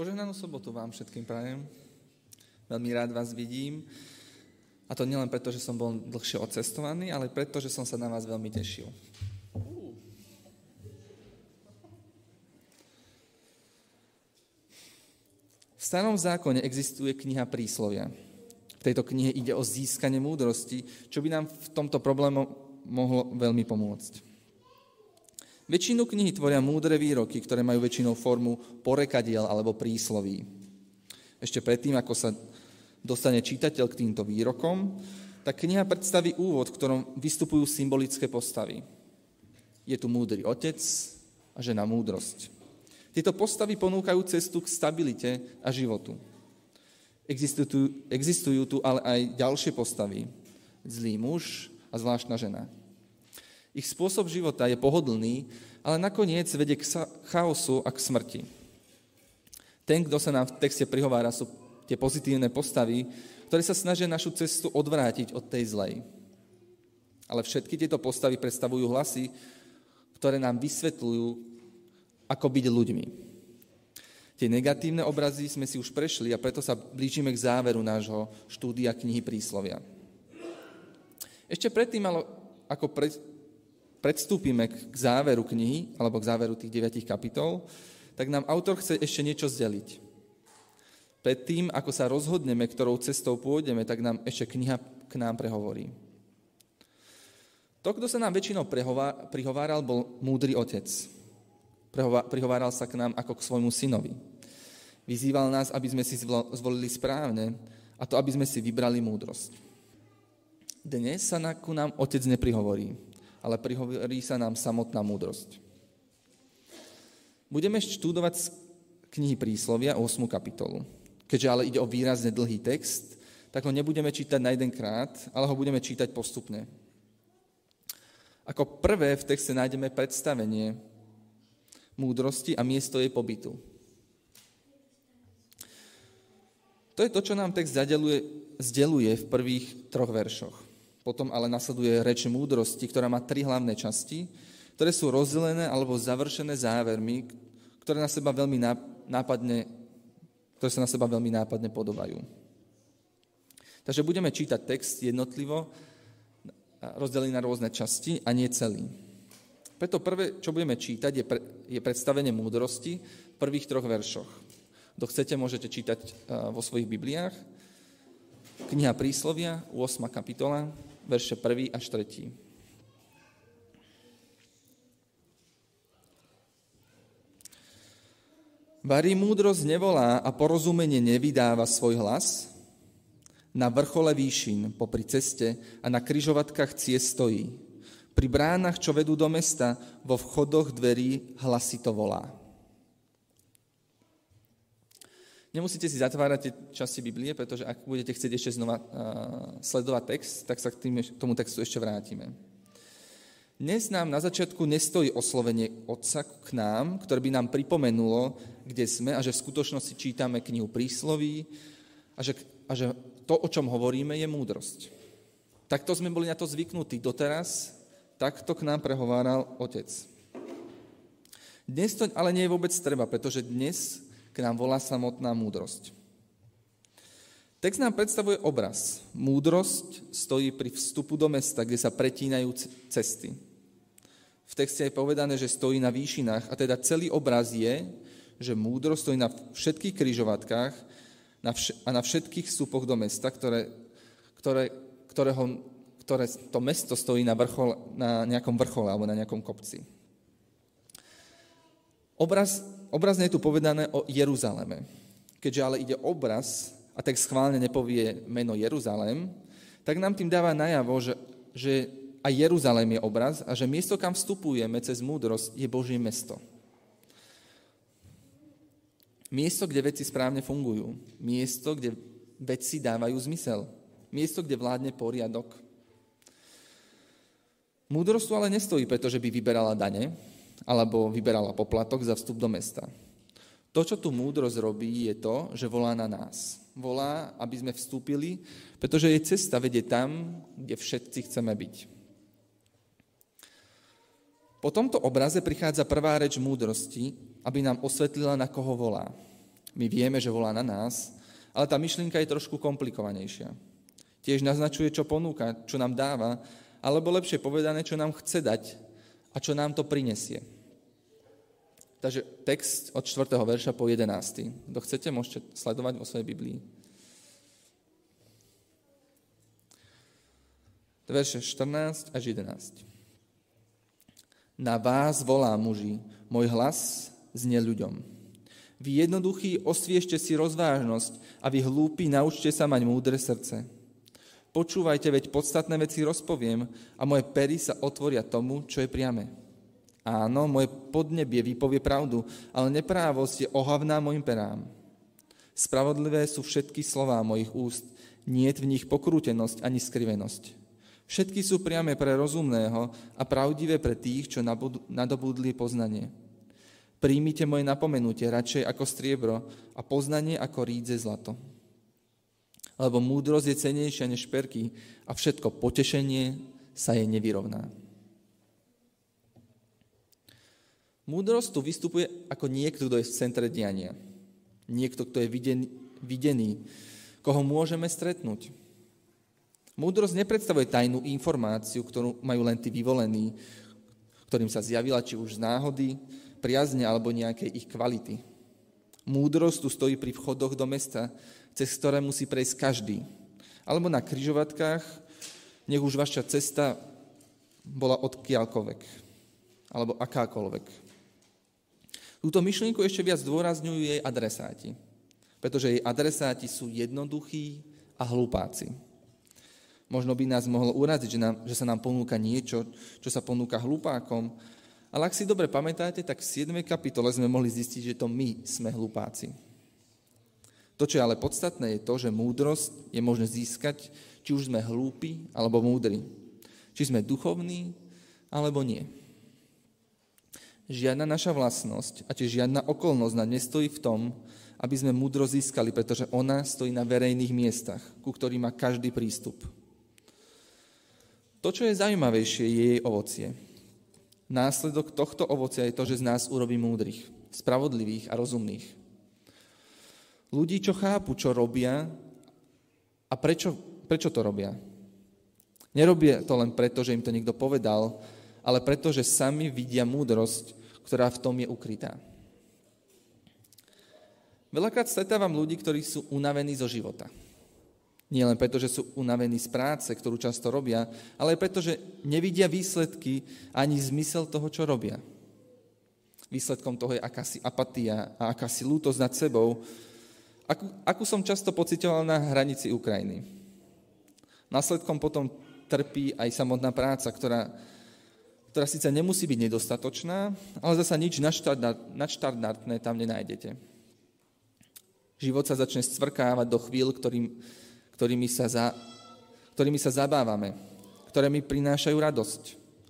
Požehnanú sobotu vám všetkým prajem. Veľmi rád vás vidím. A to nielen preto, že som bol dlhšie odcestovaný, ale preto, že som sa na vás veľmi tešil. V starom zákone existuje kniha príslovia. V tejto knihe ide o získanie múdrosti, čo by nám v tomto problému mohlo veľmi pomôcť. Väčšinu knihy tvoria múdre výroky, ktoré majú väčšinou formu porekadiel alebo prísloví. Ešte predtým, ako sa dostane čitateľ k týmto výrokom, tak kniha predstaví úvod, v ktorom vystupujú symbolické postavy. Je tu múdry otec a žena múdrosť. Tieto postavy ponúkajú cestu k stabilite a životu. Existujú, existujú tu ale aj ďalšie postavy. Zlý muž a zvláštna žena. Ich spôsob života je pohodlný, ale nakoniec vedie k chaosu a k smrti. Ten, kto sa nám v texte prihovára, sú tie pozitívne postavy, ktoré sa snažia našu cestu odvrátiť od tej zlej. Ale všetky tieto postavy predstavujú hlasy, ktoré nám vysvetľujú, ako byť ľuďmi. Tie negatívne obrazy sme si už prešli a preto sa blížime k záveru nášho štúdia knihy Príslovia. Ešte predtým, ako predstúpime k záveru knihy, alebo k záveru tých deviatich kapitol, tak nám autor chce ešte niečo zdeliť. Predtým, ako sa rozhodneme, ktorou cestou pôjdeme, tak nám ešte kniha k nám prehovorí. To, kto sa nám väčšinou prihováral, bol múdry otec. Prihováral sa k nám ako k svojmu synovi. Vyzýval nás, aby sme si zvolili správne a to, aby sme si vybrali múdrosť. Dnes sa ku nám otec neprihovorí ale prihovorí sa nám samotná múdrosť. Budeme študovať z knihy Príslovia 8. kapitolu. Keďže ale ide o výrazne dlhý text, tak ho nebudeme čítať na jeden krát, ale ho budeme čítať postupne. Ako prvé v texte nájdeme predstavenie múdrosti a miesto jej pobytu. To je to, čo nám text zadeluje, zdeluje v prvých troch veršoch. Potom ale nasleduje reč múdrosti, ktorá má tri hlavné časti, ktoré sú rozdelené alebo završené závermi, ktoré, na seba veľmi nápadne, ktoré sa na seba veľmi nápadne podobajú. Takže budeme čítať text jednotlivo, rozdelený na rôzne časti a nie celý. Preto prvé, čo budeme čítať, je, pre, je predstavenie múdrosti v prvých troch veršoch. Kto chcete, môžete čítať vo svojich Bibliách. Kniha Príslovia, 8. kapitola, verše 1 až 3. Varí múdrosť nevolá a porozumenie nevydáva svoj hlas? Na vrchole výšin, popri ceste a na kryžovatkách ciest stojí. Pri bránach, čo vedú do mesta, vo vchodoch dverí hlasito volá. Nemusíte si zatvárať tie časti Biblie, pretože ak budete chcieť ešte znova uh, sledovať text, tak sa k tým, tomu textu ešte vrátime. Dnes nám na začiatku nestojí oslovenie Otca k nám, ktoré by nám pripomenulo, kde sme a že v skutočnosti čítame knihu prísloví a že, a že to, o čom hovoríme, je múdrosť. Takto sme boli na to zvyknutí doteraz, takto k nám prehováral Otec. Dnes to ale nie je vôbec treba, pretože dnes nám volá samotná múdrosť. Text nám predstavuje obraz. Múdrosť stojí pri vstupu do mesta, kde sa pretínajú cesty. V texte je povedané, že stojí na výšinách a teda celý obraz je, že múdrosť stojí na všetkých kryžovatkách a na všetkých vstupoch do mesta, ktoré, ktoré, ktorého, ktoré to mesto stojí na, vrchol, na nejakom vrchole alebo na nejakom kopci. Obraz, obrazne je tu povedané o Jeruzaleme. Keďže ale ide obraz, a tak schválne nepovie meno Jeruzalém, tak nám tým dáva najavo, že, že aj Jeruzalém je obraz a že miesto, kam vstupujeme cez múdrosť, je Božie mesto. Miesto, kde veci správne fungujú. Miesto, kde veci dávajú zmysel. Miesto, kde vládne poriadok. Múdrosť tu ale nestojí, pretože by vyberala dane, alebo vyberala poplatok za vstup do mesta. To, čo tu múdrosť robí, je to, že volá na nás. Volá, aby sme vstúpili, pretože jej cesta vedie tam, kde všetci chceme byť. Po tomto obraze prichádza prvá reč múdrosti, aby nám osvetlila, na koho volá. My vieme, že volá na nás, ale tá myšlienka je trošku komplikovanejšia. Tiež naznačuje, čo ponúka, čo nám dáva, alebo lepšie povedané, čo nám chce dať a čo nám to prinesie. Takže text od 4. verša po 11. Kto chcete, môžete sledovať vo svojej Biblii. Verše 14 až 11. Na vás volá muži, môj hlas znie ľuďom. Vy jednoduchí osviešte si rozvážnosť a vy hlúpi naučte sa mať múdre srdce. Počúvajte, veď podstatné veci rozpoviem a moje pery sa otvoria tomu, čo je priame. Áno, moje podnebie vypovie pravdu, ale neprávosť je ohavná mojim perám. Spravodlivé sú všetky slová mojich úst, nie v nich pokrútenosť ani skrivenosť. Všetky sú priame pre rozumného a pravdivé pre tých, čo nadobudli poznanie. Príjmite moje napomenutie radšej ako striebro a poznanie ako rídze zlato. Lebo múdrosť je cenejšia než perky a všetko potešenie sa jej nevyrovná. Múdrosť tu vystupuje ako niekto, kto je v centre diania. Niekto, kto je videný, videný koho môžeme stretnúť. Múdrosť nepredstavuje tajnú informáciu, ktorú majú len tí vyvolení, ktorým sa zjavila či už z náhody, priazne alebo nejakej ich kvality. Múdrosť tu stojí pri vchodoch do mesta, cez ktoré musí prejsť každý. Alebo na kryžovatkách, nech už vaša cesta bola odkiaľkoľvek, alebo akákoľvek. Túto myšlienku ešte viac zdôrazňujú jej adresáti, pretože jej adresáti sú jednoduchí a hlupáci. Možno by nás mohlo uraziť, že, nám, že sa nám ponúka niečo, čo sa ponúka hlupákom, ale ak si dobre pamätáte, tak v 7. kapitole sme mohli zistiť, že to my sme hlupáci. To, čo je ale podstatné, je to, že múdrosť je možné získať, či už sme hlúpi alebo múdri. Či sme duchovní alebo nie. Žiadna naša vlastnosť a tiež žiadna okolnosť nám nestojí v tom, aby sme múdro získali, pretože ona stojí na verejných miestach, ku ktorým má každý prístup. To, čo je zaujímavejšie, je jej ovocie. Následok tohto ovocia je to, že z nás urobí múdrych, spravodlivých a rozumných. Ľudí, čo chápu, čo robia a prečo, prečo to robia. Nerobia to len preto, že im to niekto povedal, ale preto, že sami vidia múdrosť, ktorá v tom je ukrytá. Veľakrát stretávam ľudí, ktorí sú unavení zo života. Nie len preto, že sú unavení z práce, ktorú často robia, ale aj preto, že nevidia výsledky ani zmysel toho, čo robia. Výsledkom toho je akási apatia a akási lútosť nad sebou, akú, akú som často pocitoval na hranici Ukrajiny. Následkom potom trpí aj samotná práca, ktorá ktorá síce nemusí byť nedostatočná, ale zasa nič nadštandardné tam nenájdete. Život sa začne stvrkávať do chvíľ, ktorým, ktorými, sa za, ktorými sa zabávame, ktoré mi prinášajú radosť,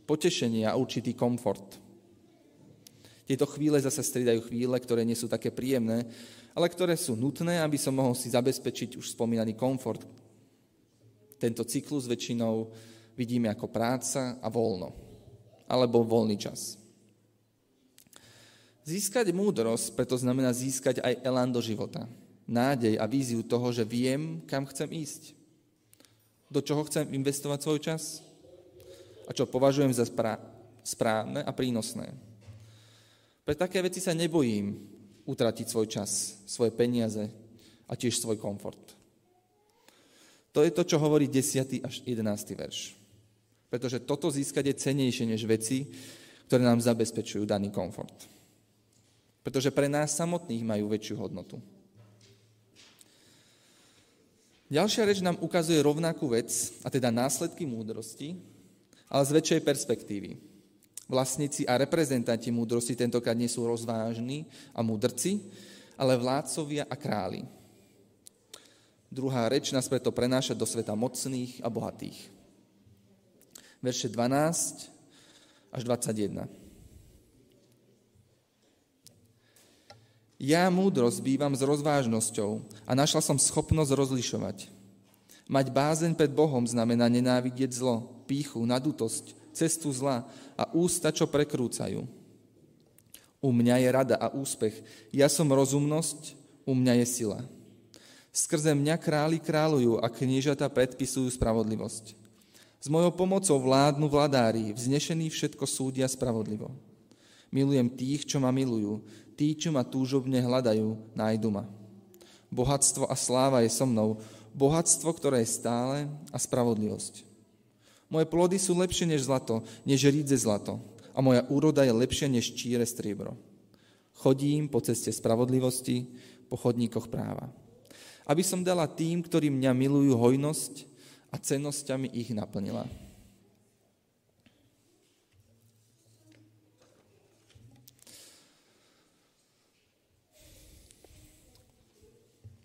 potešenie a určitý komfort. Tieto chvíle zase striedajú chvíle, ktoré nie sú také príjemné, ale ktoré sú nutné, aby som mohol si zabezpečiť už spomínaný komfort. Tento cyklus väčšinou vidíme ako práca a voľno alebo voľný čas. Získať múdrosť preto znamená získať aj elán do života. Nádej a víziu toho, že viem, kam chcem ísť. Do čoho chcem investovať svoj čas. A čo považujem za správne a prínosné. Pre také veci sa nebojím utratiť svoj čas, svoje peniaze a tiež svoj komfort. To je to, čo hovorí 10. až 11. verš. Pretože toto získať je cenejšie než veci, ktoré nám zabezpečujú daný komfort. Pretože pre nás samotných majú väčšiu hodnotu. Ďalšia reč nám ukazuje rovnakú vec, a teda následky múdrosti, ale z väčšej perspektívy. Vlastníci a reprezentanti múdrosti tentokrát nie sú rozvážni a múdrci, ale vládcovia a králi. Druhá reč nás preto prenáša do sveta mocných a bohatých verše 12 až 21. Ja, múdrosť, bývam s rozvážnosťou a našla som schopnosť rozlišovať. Mať bázeň pred Bohom znamená nenávidieť zlo, píchu, nadutosť, cestu zla a ústa, čo prekrúcajú. U mňa je rada a úspech. Ja som rozumnosť, U mňa je sila. Skrze mňa králi kráľujú a kniežata predpisujú spravodlivosť. S mojou pomocou vládnu vladári, vznešení všetko súdia spravodlivo. Milujem tých, čo ma milujú, tí, čo ma túžobne hľadajú, nájdu ma. Bohatstvo a sláva je so mnou, bohatstvo, ktoré je stále a spravodlivosť. Moje plody sú lepšie než zlato, než rídze zlato a moja úroda je lepšia než číre striebro. Chodím po ceste spravodlivosti, po chodníkoch práva aby som dala tým, ktorí mňa milujú, hojnosť a cennosťami ich naplnila.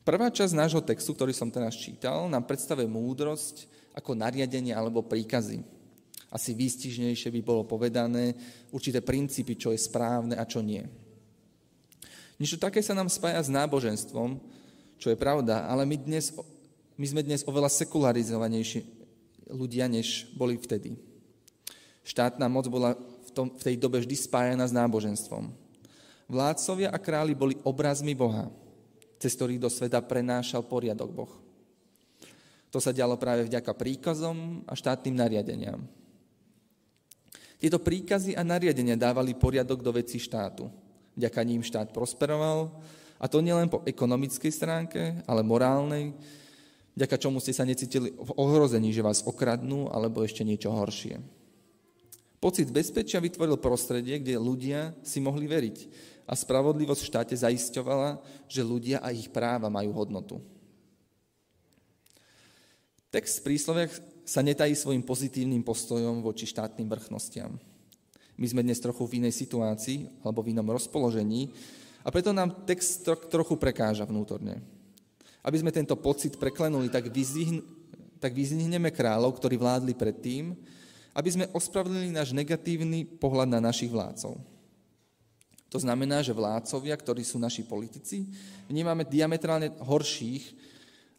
Prvá časť nášho textu, ktorý som teraz čítal, nám predstavuje múdrosť ako nariadenie alebo príkazy. Asi výstižnejšie by bolo povedané určité princípy, čo je správne a čo nie. Niečo také sa nám spája s náboženstvom, čo je pravda, ale my, dnes, my sme dnes oveľa sekularizovanejší ľudia, než boli vtedy. Štátna moc bola v, tom, v tej dobe vždy spájana s náboženstvom. Vládcovia a králi boli obrazmi Boha, cez ktorých do sveta prenášal poriadok Boh. To sa dialo práve vďaka príkazom a štátnym nariadeniam. Tieto príkazy a nariadenia dávali poriadok do veci štátu. Vďaka ním štát prosperoval a to nielen po ekonomickej stránke, ale morálnej, vďaka čomu ste sa necítili v ohrození, že vás okradnú, alebo ešte niečo horšie. Pocit bezpečia vytvoril prostredie, kde ľudia si mohli veriť a spravodlivosť v štáte zaisťovala, že ľudia a ich práva majú hodnotu. Text v prísloviach sa netají svojim pozitívnym postojom voči štátnym vrchnostiam. My sme dnes trochu v inej situácii alebo v inom rozpoložení, a preto nám text trochu prekáža vnútorne. Aby sme tento pocit preklenuli, tak, vyzvihn, tak vyzvihneme kráľov, ktorí vládli predtým, aby sme ospravedlnili náš negatívny pohľad na našich vládcov. To znamená, že vládcovia, ktorí sú naši politici, vnímame diametrálne horších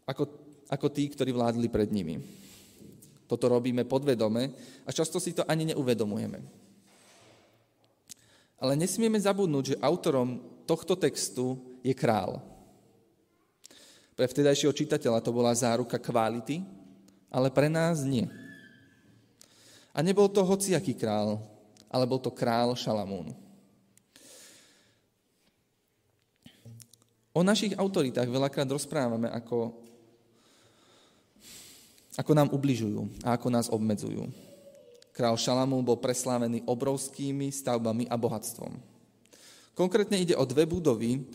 ako, ako tí, ktorí vládli pred nimi. Toto robíme podvedome a často si to ani neuvedomujeme. Ale nesmieme zabudnúť, že autorom tohto textu je král. Pre vtedajšieho čitateľa to bola záruka kvality, ale pre nás nie. A nebol to hociaký král, ale bol to král Šalamún. O našich autoritách veľakrát rozprávame, ako, ako nám ubližujú a ako nás obmedzujú. Král Šalamún bol preslávený obrovskými stavbami a bohatstvom. Konkrétne ide o dve budovy.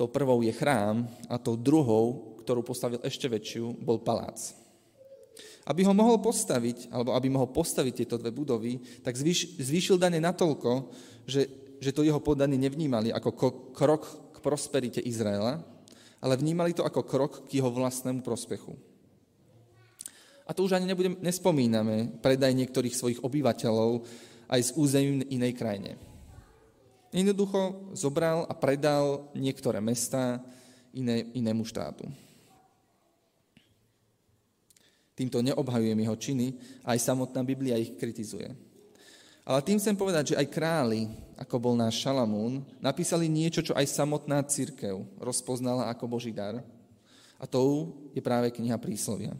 Tou prvou je chrám a tou druhou, ktorú postavil ešte väčšiu, bol palác. Aby ho mohol postaviť, alebo aby mohol postaviť tieto dve budovy, tak zvýš, zvýšil dane natoľko, že, že to jeho podany nevnímali ako krok prosperite Izraela, ale vnímali to ako krok k jeho vlastnému prospechu. A to už ani nebudem, nespomíname predaj niektorých svojich obyvateľov aj z území inej krajine. Jednoducho zobral a predal niektoré mesta iné, inému štátu. Týmto neobhajujem jeho činy, aj samotná Biblia ich kritizuje. Ale tým chcem povedať, že aj králi, ako bol náš Šalamún, napísali niečo, čo aj samotná církev rozpoznala ako Boží dar. A to je práve kniha Príslovia.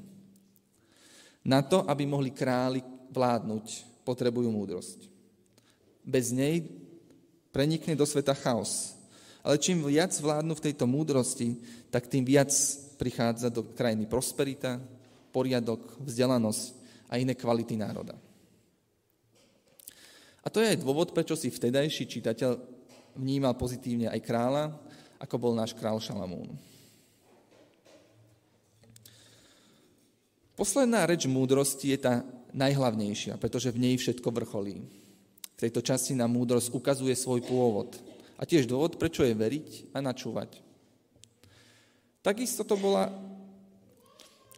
Na to, aby mohli králi vládnuť, potrebujú múdrosť. Bez nej prenikne do sveta chaos. Ale čím viac vládnu v tejto múdrosti, tak tým viac prichádza do krajiny prosperita, poriadok, vzdelanosť a iné kvality národa. A to je aj dôvod, prečo si vtedajší čitateľ vnímal pozitívne aj kráľa, ako bol náš král Šalamún. Posledná reč múdrosti je tá najhlavnejšia, pretože v nej všetko vrcholí. V tejto časti nám múdrosť ukazuje svoj pôvod a tiež dôvod, prečo je veriť a načúvať. Takisto to bola,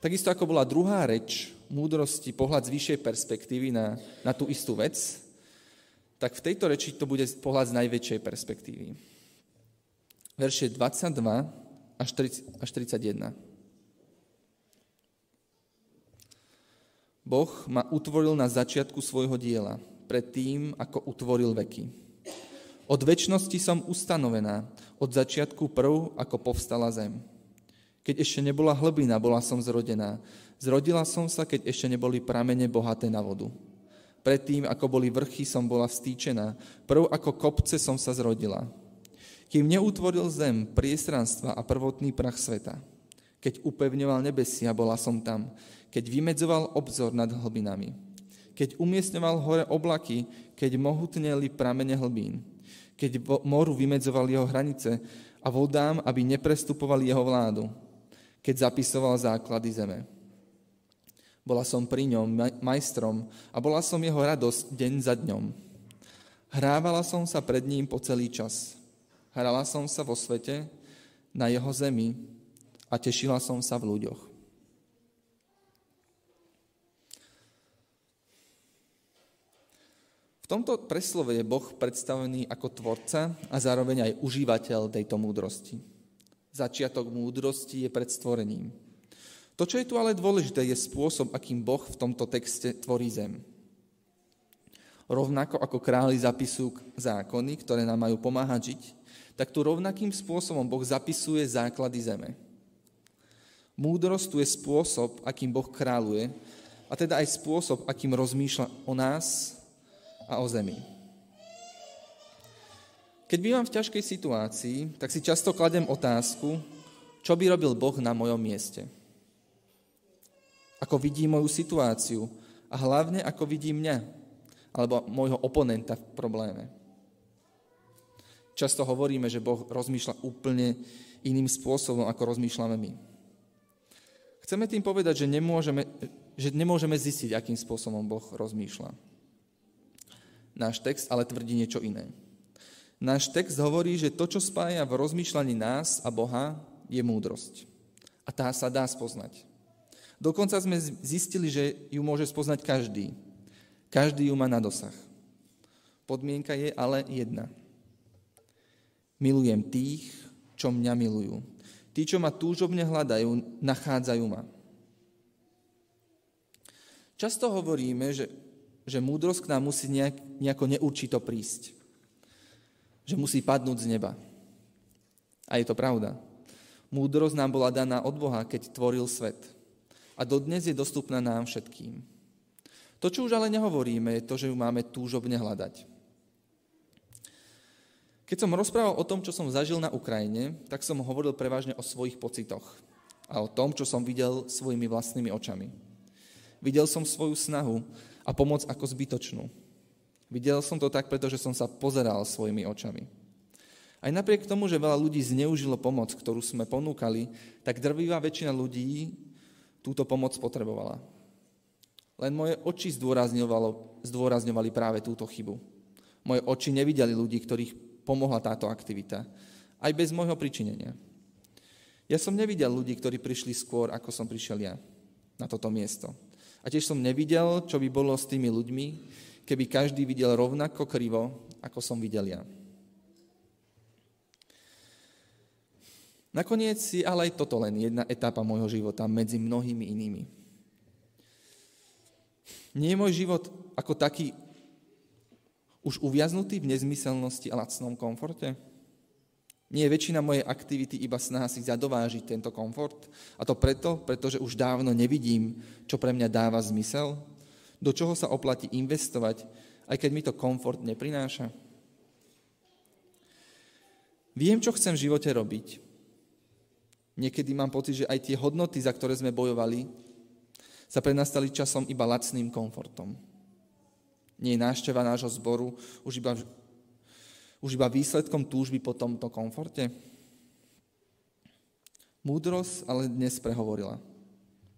takisto ako bola druhá reč múdrosti, pohľad z vyššej perspektívy na, na tú istú vec, tak v tejto reči to bude pohľad z najväčšej perspektívy. Verše 22 až, 30, až 31. Boh ma utvoril na začiatku svojho diela, pred tým, ako utvoril veky. Od väčšnosti som ustanovená, od začiatku prv, ako povstala zem. Keď ešte nebola hlbina, bola som zrodená. Zrodila som sa, keď ešte neboli pramene bohaté na vodu. Predtým, ako boli vrchy, som bola vstýčená. Prv ako kopce som sa zrodila. Kým neutvoril zem, priestranstva a prvotný prach sveta. Keď upevňoval nebesia, bola som tam. Keď vymedzoval obzor nad hlbinami. Keď umiestňoval hore oblaky, keď mohutneli pramene hlbín keď moru vymedzoval jeho hranice a vodám, aby neprestupovali jeho vládu, keď zapisoval základy zeme. Bola som pri ňom majstrom a bola som jeho radosť deň za dňom. Hrávala som sa pred ním po celý čas. Hrala som sa vo svete, na jeho zemi a tešila som sa v ľuďoch. tomto preslove je Boh predstavený ako tvorca a zároveň aj užívateľ tejto múdrosti. Začiatok múdrosti je pred stvorením. To, čo je tu ale dôležité, je spôsob, akým Boh v tomto texte tvorí zem. Rovnako ako králi zapisujú zákony, ktoré nám majú pomáhať žiť, tak tu rovnakým spôsobom Boh zapisuje základy zeme. Múdrosť tu je spôsob, akým Boh kráľuje, a teda aj spôsob, akým rozmýšľa o nás a o zemi. Keď bývam v ťažkej situácii, tak si často kladem otázku, čo by robil Boh na mojom mieste. Ako vidí moju situáciu a hlavne ako vidí mňa alebo môjho oponenta v probléme. Často hovoríme, že Boh rozmýšľa úplne iným spôsobom, ako rozmýšľame my. Chceme tým povedať, že nemôžeme, že nemôžeme zistiť, akým spôsobom Boh rozmýšľa. Náš text ale tvrdí niečo iné. Náš text hovorí, že to, čo spája v rozmýšľaní nás a Boha, je múdrosť. A tá sa dá spoznať. Dokonca sme zistili, že ju môže spoznať každý. Každý ju má na dosah. Podmienka je ale jedna. Milujem tých, čo mňa milujú. Tí, čo ma túžobne hľadajú, nachádzajú ma. Často hovoríme, že že múdrosť k nám musí nejak, nejako neurčito prísť. Že musí padnúť z neba. A je to pravda. Múdrosť nám bola daná od Boha, keď tvoril svet. A dodnes je dostupná nám všetkým. To, čo už ale nehovoríme, je to, že ju máme túžobne hľadať. Keď som rozprával o tom, čo som zažil na Ukrajine, tak som hovoril prevažne o svojich pocitoch a o tom, čo som videl svojimi vlastnými očami. Videl som svoju snahu a pomoc ako zbytočnú. Videl som to tak, pretože som sa pozeral svojimi očami. Aj napriek tomu, že veľa ľudí zneužilo pomoc, ktorú sme ponúkali, tak drvivá väčšina ľudí túto pomoc potrebovala. Len moje oči zdôrazňovali práve túto chybu. Moje oči nevideli ľudí, ktorých pomohla táto aktivita. Aj bez môjho pričinenia. Ja som nevidel ľudí, ktorí prišli skôr, ako som prišiel ja na toto miesto. A tiež som nevidel, čo by bolo s tými ľuďmi, keby každý videl rovnako krivo, ako som videl ja. Nakoniec je ale aj toto len jedna etapa môjho života medzi mnohými inými. Nie je môj život ako taký už uviaznutý v nezmyselnosti a lacnom komforte? Nie je väčšina mojej aktivity iba snaha si zadovážiť tento komfort? A to preto, pretože už dávno nevidím, čo pre mňa dáva zmysel? Do čoho sa oplatí investovať, aj keď mi to komfort neprináša? Viem, čo chcem v živote robiť. Niekedy mám pocit, že aj tie hodnoty, za ktoré sme bojovali, sa pre nás stali časom iba lacným komfortom. Nie je návšteva nášho zboru už iba už iba výsledkom túžby po tomto komforte? Múdrosť ale dnes prehovorila.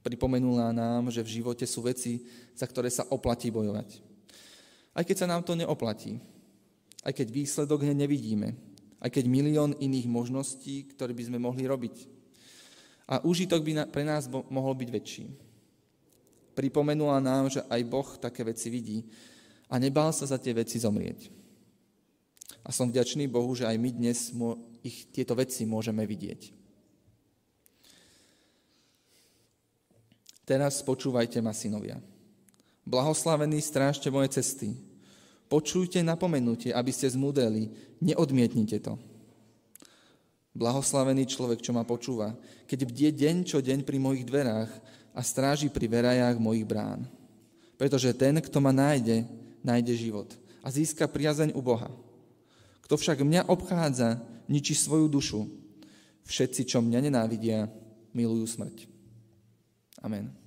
Pripomenula nám, že v živote sú veci, za ktoré sa oplatí bojovať. Aj keď sa nám to neoplatí. Aj keď výsledok nevidíme. Aj keď milión iných možností, ktoré by sme mohli robiť. A úžitok by pre nás mohol byť väčší. Pripomenula nám, že aj Boh také veci vidí a nebál sa za tie veci zomrieť. A som vďačný Bohu, že aj my dnes ich tieto veci môžeme vidieť. Teraz počúvajte ma, synovia. Blahoslavení strážte moje cesty. Počujte napomenutie, aby ste zmúdreli. Neodmietnite to. Blahoslavený človek, čo ma počúva, keď bdie deň čo deň pri mojich dverách a stráži pri verajách mojich brán. Pretože ten, kto ma nájde, nájde život a získa priazeň u Boha. Kto však mňa obchádza, ničí svoju dušu. Všetci, čo mňa nenávidia, milujú smrť. Amen.